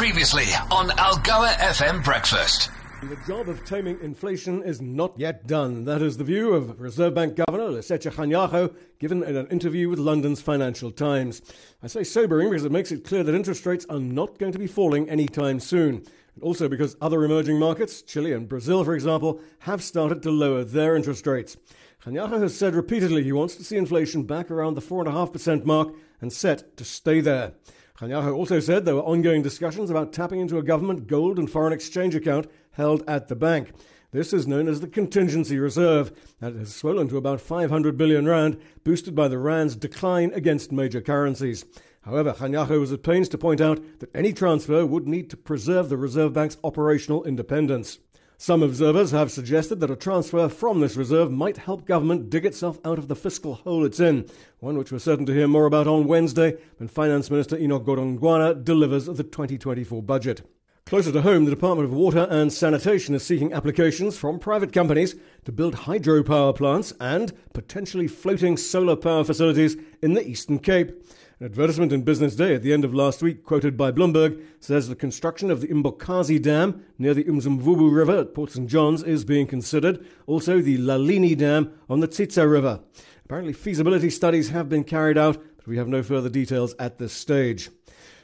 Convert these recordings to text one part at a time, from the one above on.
Previously on Algoa FM Breakfast. The job of taming inflation is not yet done. That is the view of Reserve Bank Governor Lesetja Kganyago given in an interview with London's Financial Times. I say sobering because it makes it clear that interest rates are not going to be falling anytime soon. And also because other emerging markets, Chile and Brazil for example, have started to lower their interest rates. Kganyago has said repeatedly he wants to see inflation back around the 4.5% mark and set to stay there. Kganyago also said there were ongoing discussions about tapping into a government gold and foreign exchange account held at the bank. This is known as the contingency reserve, and it has swollen to about 500 billion rand, boosted by the rand's decline against major currencies. However, Kganyago was at pains to point out that any transfer would need to preserve the Reserve Bank's operational independence. Some observers have suggested that a transfer from this reserve might help government dig itself out of the fiscal hole it's in, one which we're certain to hear more about on Wednesday when Finance Minister Enoch Godongwana delivers the 2024 budget. Closer to home, the Department of Water and Sanitation is seeking applications from private companies to build hydropower plants and potentially floating solar power facilities in the Eastern Cape. An advertisement in Business Day at the end of last week, quoted by Bloomberg, says the construction of the Imbokazi Dam near the Umzimvubu River at Port St. John's is being considered. Also, the Lalini Dam on the Tsitsa River. Apparently, feasibility studies have been carried out, but we have no further details at this stage.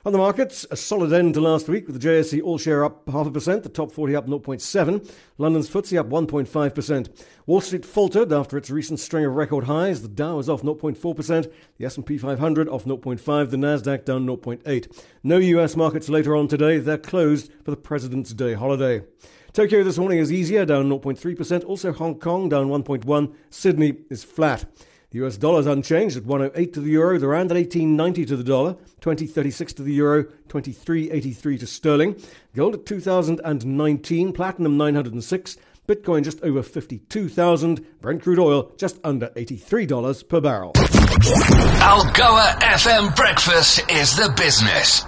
On the markets, a solid end to last week with the JSE all share up half a percent, the top 40 up 0.7, London's FTSE up 1.5%. Wall Street faltered after its recent string of record highs. The Dow is off 0.4%, the S&P 500 off 0.5, the Nasdaq down 0.8. No US markets later on today, they're closed for the President's Day holiday. Tokyo this morning is easier, down 0.3%. Also Hong Kong down 1.1. Sydney is flat. The US dollar is unchanged at 108 to the euro, the rand at 1890 to the dollar, 2036 to the euro, 2383 to sterling, gold at 2019, platinum 906, Bitcoin just over 52,000, Brent crude oil just under $83 per barrel. Algoa FM Breakfast is the business.